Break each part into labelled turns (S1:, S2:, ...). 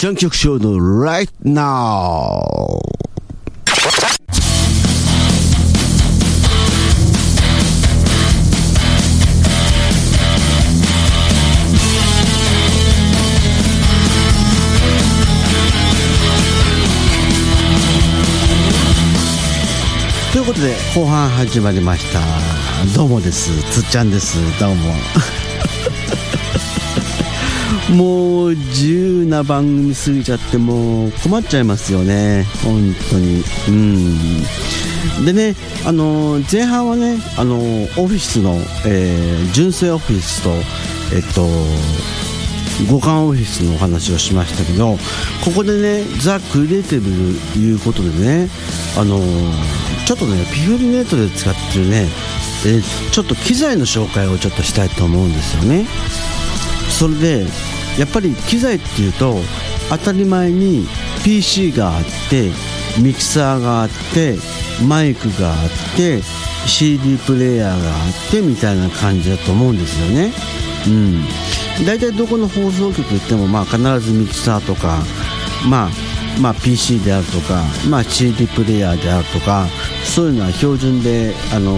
S1: ジャン曲ショーの Right Now. ということで後半始まりました。どうもです。つっちゃんです。どうも。もう自由な番組過ぎちゃってもう困っちゃいますよね。本当に。うん。でねあの前半はねあのオフィスの、えー、純正オフィスとえっと五感オフィスのお話をしましたけどここでねザ・クリエイティブいうことでねあのちょっとねピフリネットで使ってるね、え、ちょっと機材の紹介をちょっとしたいと思うんですよね。それでやっぱり機材っていうと当たり前に PC があってミキサーがあってマイクがあって CD プレーヤーがあってみたいな感じだと思うんですよね。うん。大体どこの放送局行ってもまあ必ずミキサーとかまあまあ、PC であるとか、まあ、CD プレーヤーであるとかそういうのは標準であの、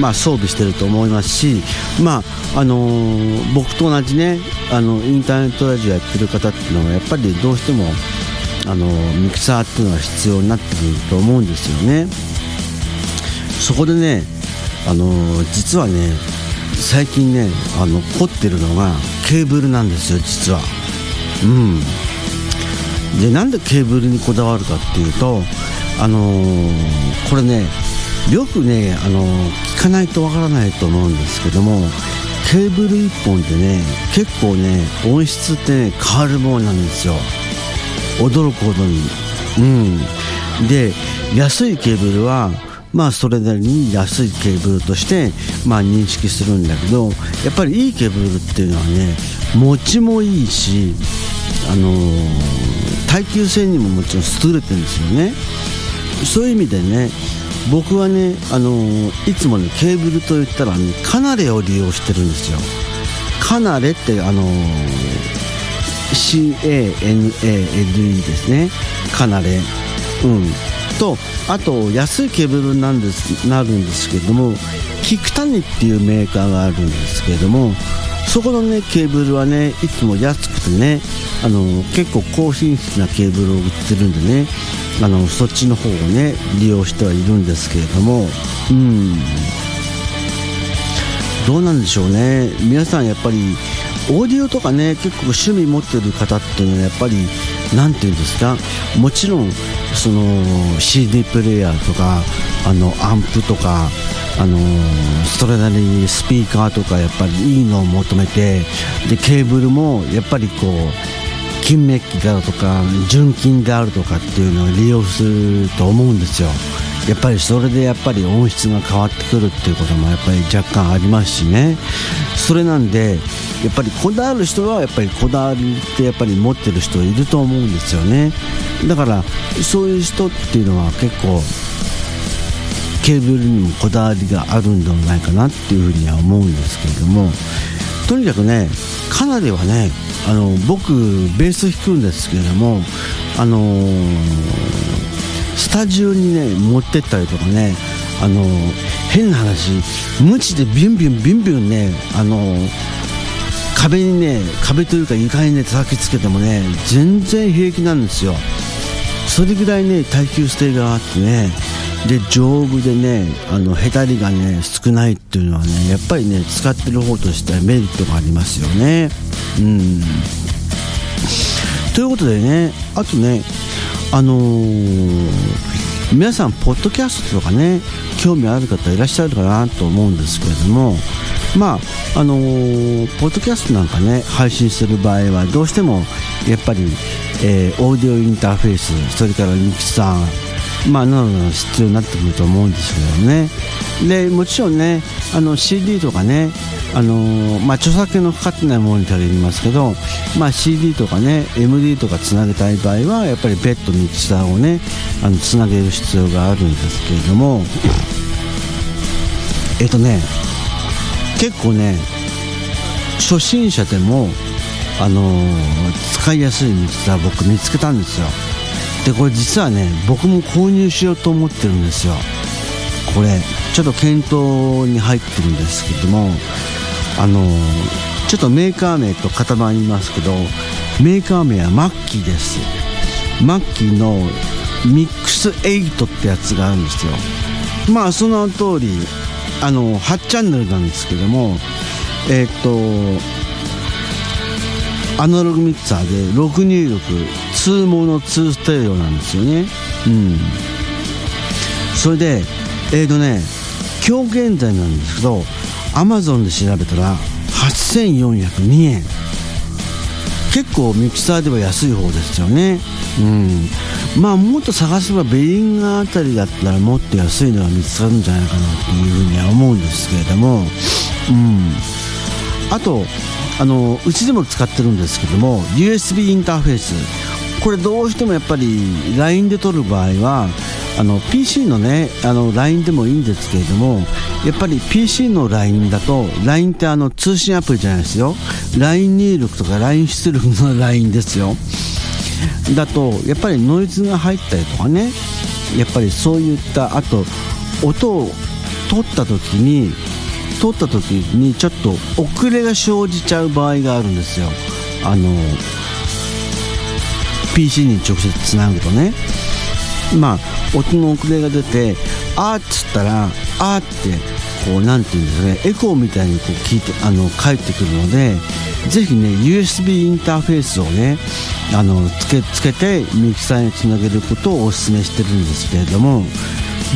S1: まあ、装備してると思いますし、まああのー、僕と同じねあのインターネットラジオやってる方っていうのはやっぱりどうしてもあのミキサーっていうのが必要になってくると思うんですよね。そこでねあの実はね最近ねあの凝ってるのがケーブルなんですよ実は。うん。でなんでケーブルにこだわるかっていうとあのー、これねよくね、あの、聞かないとわからないと思うんですけどもケーブル1本でね結構ね音質ってね変わるものなんですよ。驚くほどに。うん。で安いケーブルはまあそれなりに安いケーブルとしてまあ認識するんだけどやっぱりいいケーブルっていうのはね持ちもいいしあのー、耐久性にももちろん優れてるんですよね。そういう意味でね僕はね、あのー、いつもねケーブルといったらねカナレを利用してるんですよ。カナレってあのー、CANALE ですね。カナレうん。とあと安いケーブルなんですなるんですけどもキクタニっていうメーカーがあるんですけどもそこのねケーブルはねいつも安くてねあの結構高品質なケーブルを売ってるんでねあのそっちの方をね利用してはいるんですけれども。うん。どうなんでしょうね。皆さんやっぱりオーディオとかね結構趣味持ってる方っていうのはやっぱり何て言うんですか？もちろんその CD プレーヤーとかあのアンプとかあのそれなりにスピーカーとかやっぱりいいのを求めてでケーブルもやっぱりこう金メッキであるとか純金であるとかっていうのを利用すると思うんですよ。やっぱりそれでやっぱり音質が変わってくるっていうこともやっぱり若干ありますしね。それなんでやっぱりこだわる人はやっぱりこだわりってやっぱり持ってる人いると思うんですよね。だからそういう人っていうのは結構ケーブルにもこだわりがあるんではないかなっていうふうには思うんですけれども。とにかくねかなりはねあの僕ベース弾くんですけれどもあのー、スタジオにね持ってったりとかねあのー、変な話無知でビュンビュンビュンビュンねあのー、壁にね壁というか床にね叩きつけてもね全然平気なんですよ。それぐらいね耐久性があってねで丈夫でねあのへたりがね少ないっていうのはねやっぱりね使ってる方としてはメリットがありますよね。うん。ということでねあとねあのー、皆さんポッドキャストとかね興味ある方いらっしゃるかなと思うんですけれどもまああのー、ポッドキャストなんかね配信する場合はどうしてもやっぱり、えー、オーディオインターフェースそれからミキサーまあ、などが必要になってくると思うんですけどね。でもちろんねあの CD とかねあのー、まあ、著作権のかかってないものに限りますけど、まあ、CD とかね MD とかつなげたい場合はやっぱり別途ミキサーをねあのつなげる必要があるんですけれども。えっとね結構ね初心者でもあの使いやすいミキサー僕見つけたんですよ。でこれ実はね僕も購入しようと思ってるんですよ。これちょっと検討に入ってるんですけどもあのちょっとメーカー名と固まりますけどメーカー名はマッキーです。マッキーのミックス8ってやつがあるんですよ。まあその通りあの8チャンネルなんですけどもえっ、とアナログミキサーで6入力2モノ2ステレオなんですよね。うん。それでえーとね今日現在なんですけどアマゾンで調べたら8402円。結構ミキサーでは安い方ですよね。うん。まあもっと探せばベリンガーあたりだったらもっと安いのが見つかるんじゃないかなっていうふうには思うんですけれども。うん。あとあのうちでも使ってるんですけども USB インターフェース。これどうしてもやっぱり LINE で撮る場合はあの PC のねあの LINE でもいいんですけれどもやっぱり PC の LINE だと LINE ってあの通信アプリじゃないですよ。LINE 入力とか LINE 出力の LINE ですよ。だとやっぱりノイズが入ったりとかねやっぱりそういったあと音を取った時に取った時にちょっと遅れが生じちゃう場合があるんですよ。あの PC に直接つなぐとね。まあ音の遅れが出てあっつったらあってこうなんていうんですかね。エコーみたいにこう聞いてあの返ってくるのでぜひね USB インターフェースをねあのつけつけてミキサーにつなげることをお勧めしてるんですけれども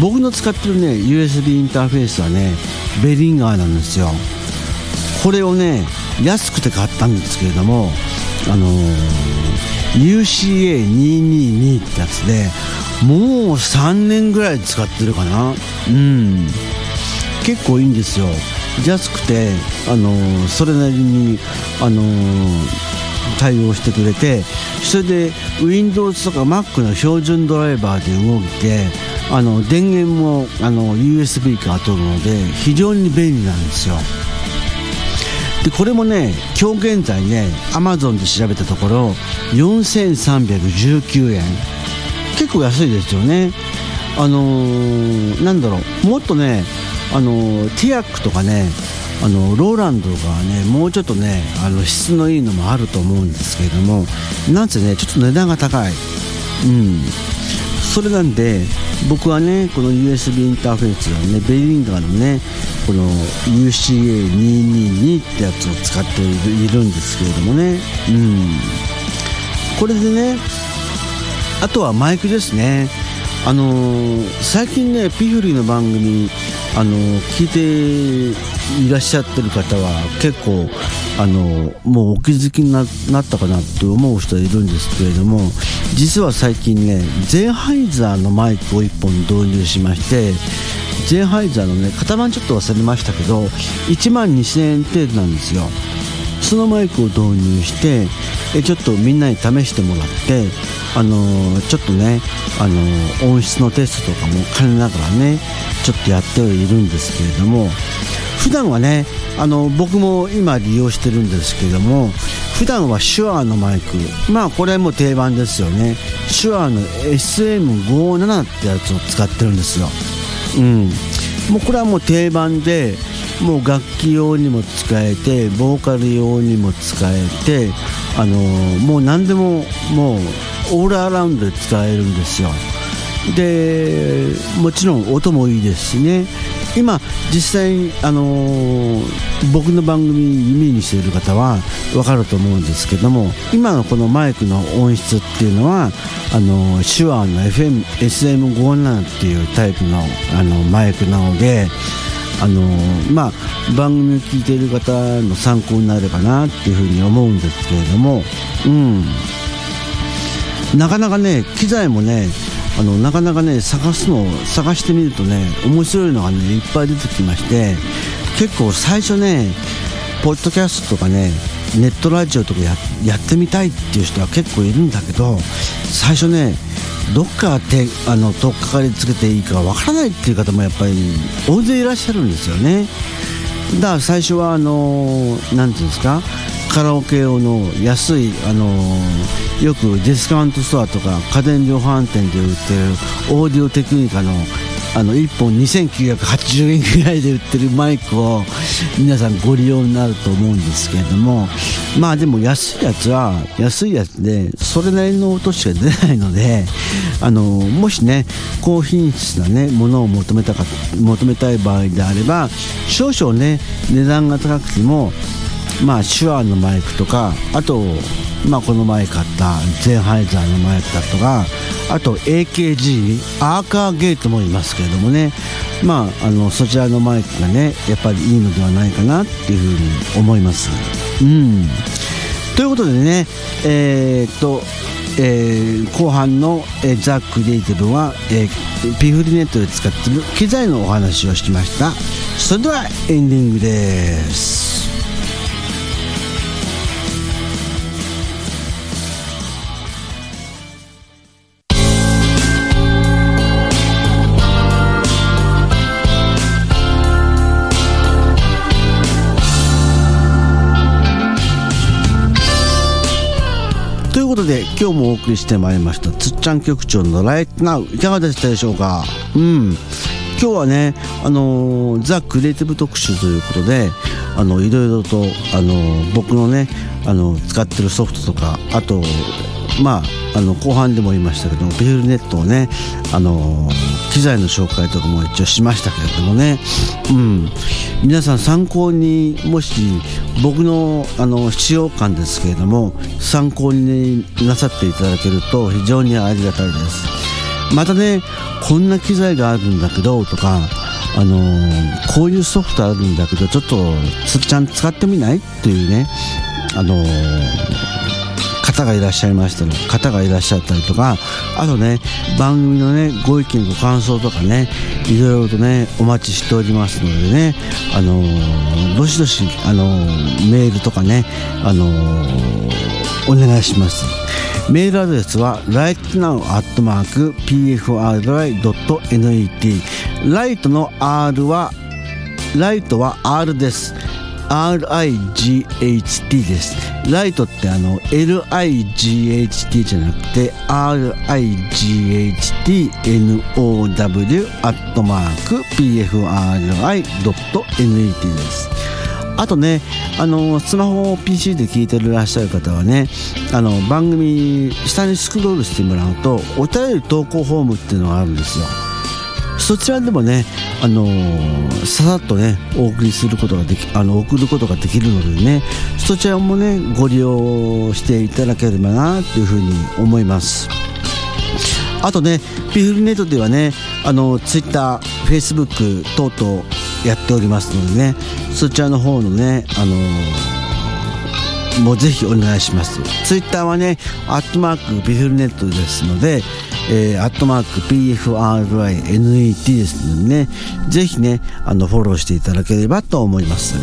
S1: 僕の使ってるね USB インターフェースはねベリンガーなんですよ。これをね安くて買ったんですけれどもあのー、UCA222 ってやつでもう3年ぐらい使ってるかな。うん。結構いいんですよ。安くてあの、それなりにあの、対応してくれてそれで Windows とか Mac の標準ドライバーで動いてあの電源もあの USB から取るので非常に便利なんですよ。でこれもね今日現在ね Amazon で調べたところ4319円。結構安いですよね。あのー、なんだろう。もっとねあのー、ティアックとかねあのローランドがねもうちょっとねあの質のいいのもあると思うんですけれどもなんせねちょっと値段が高い。うん。それなんで僕はねこの USB インターフェースはねベリンガーのねこの UCA222 ってやつを使っているんですけれどもね。うん。これでねあとはマイクですね。あのー、最近ねピフリの番組あのー、聞いていらっしゃってる方は結構あのもうお気づきになったかなと思う人いるんですけれども実は最近ねゼンハイザーのマイクを1本導入しましてゼンハイザーのね型番ちょっと忘れましたけど1万2000円程度なんですよ。そのマイクを導入してえちょっとみんなに試してもらってあのー、ちょっとね、あのー、音質のテストとかも兼ねながらねちょっとやってはいるんですけれども普段はねあの僕も今利用してるんですけども普段は手話のマイク。まあこれも定番ですよね。手話の SM57 ってやつを使ってるんですよ。うん。もうこれはもう定番でもう楽器用にも使えてボーカル用にも使えてあのもう何でももうオールアラウンドで使えるんですよ。でもちろん音もいいですしね。今実際あのー、僕の番組耳にしている方は分かると思うんですけども今のこのマイクの音質っていうのはあのー、手話の FM SM57 っていうタイプのあのマイクなのであの、まあ、番組を聞いている方の参考になればなっていうふうに思うんですけれども、うん、なかなかね機材もねあのなかなかね探すの探してみるとね面白いのがねいっぱい出てきまして結構最初ねポッドキャストとかねネットラジオとかややってみたいっていう人は結構いるんだけど最初ねどっから手あの取っかかりつけていいかわからないっていう方もやっぱり大勢いらっしゃるんですよね。だから最初はあの何て言うんですかカラオケ用の安い、あのー、よくディスカウントストアとか家電量販店で売ってるオーディオテクニカのあの1本2980円ぐらいで売ってるマイクを皆さんご利用になると思うんですけれどもまあでも安いやつは安いやつでそれなりの音しか出ないのであのもしね高品質なねものを求めたか求めたい場合であれば少々ね値段が高くてもまあ手話のマイクとかあとまあ、この前買ったゼンハイザーのマイクだとかあと AKG アーカーゲートもいますけれどもね。まああのそちらのマイクがねやっぱりいいのではないかなっていうふうに思います。うん。ということでねえー、っとえー、後半の、えー、ザ・クリエイティブは、えー、ピフリネットで使っている機材のお話をしました。それではエンディングです。今日もお送りしてまいりましたつっちゃん局長のライトナウいかがでしたでしょうか？うん。今日はねあのザ・クリエイティブ特集ということであのいろいろとあの僕のねあの使ってるソフトとかあとまああの後半でも言いましたけどビールネットをねあの機材の紹介とかも一応しましたけれどもね、うん、皆さん参考にもし僕のあの使用感ですけれども参考になさっていただけると非常にありがたいです。またねこんな機材があるんだけどとかあのこういうソフトあるんだけどちょっとつっちゃん使ってみない？っていうねあの方がいらっしゃいましたの方がいらっしゃったりとかあとね番組のねご意見ご感想とかねいろいろとねお待ちしておりますのでねあのー、どしどしあのー、メールとかねあのー、お願いします。メールアドレスは rightnow.pfri.net ライトの R はライトは R です。RIGHT です。ライトってあの LIGHT じゃなくて RIGHTNOW.PFRI.NET です。あとねあのスマホを PC で聞いてらっしゃる方はねあの番組下にスクロールしてもらうとお便り投稿フォームっていうのがあるんですよ。そちらでもね、あのー、ささっとね、お送りすることができ、あの、送ることができるのでね、そちらもね、ご利用していただければな、というふうに思います。あとね、ピフルネットではね、あの、ツイッター、フェイスブック等々やっておりますのでね、そちらの方のね、あのー、もうぜひお願いします。ツイッターはね、アットマークビフルネットですので、えー、アットマーク PFRINET ですのでね、ぜひね、あの、フォローしていただければと思います。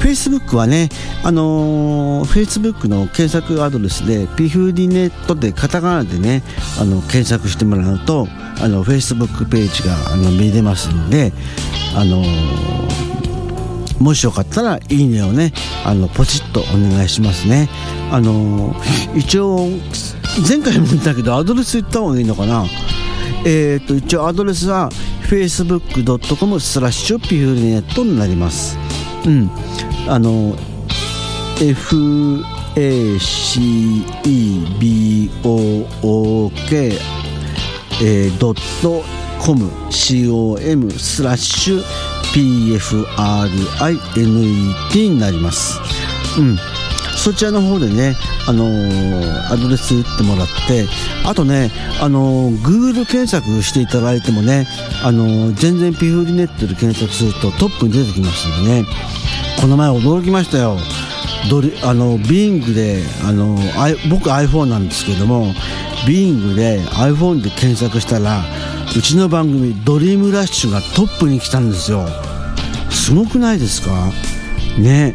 S1: Facebook はね、あのー、Facebook の検索アドレスで、ピフリネットでカタカナでね、あの、検索してもらうと、あの、Facebook ページがあの見れますので、あのー、もしよかったら、いいねをね、あの、ポチッとお願いしますね。あのー、一応、前回も言ったけどアドレス言った方がいいのかな？えっ、と一応アドレスは facebook.com スラッシュピフリネットになります。うん。あの FACEBOOK えー、ドットコム COM スラッシュ PFRINET になります。うん。そちらの方でね、あのー、アドレス打ってもらって、あとね、あのー、Google 検索していただいてもね、あのー、全然ピフリネットで検索するとトップに出てきますんでね、この前驚きましたよ。ドリあのビングであの僕 iPhone なんですけどもビングで iPhone で検索したらうちの番組「ドリームラッシュ」がトップに来たんですよ。すごくないですか？ね。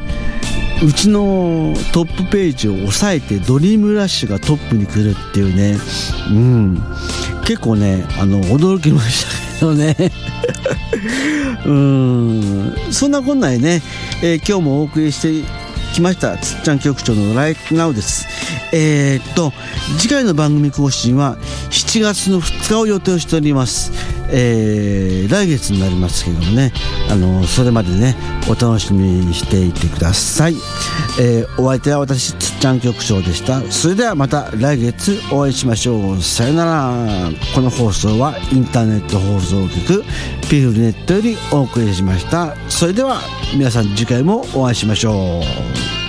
S1: うちのトップページを抑えてドリームラッシュがトップに来るっていうね、うん、結構ねあの驚きましたけどね。うん。そんなこんなでね、えー、今日もお送りしてきましたつっちゃん局長のライトナウです。えー、っと次回の番組更新は7月の2日を予定しております。えー、来月になりますけどもね。あのそれまでねお楽しみにしていてください、えー、お相手は私つっちゃん局長でした。それではまた来月お会いしましょう。さよなら。この放送はインターネット放送局ピフルネットよりお送りしました。それでは皆さん次回もお会いしましょう。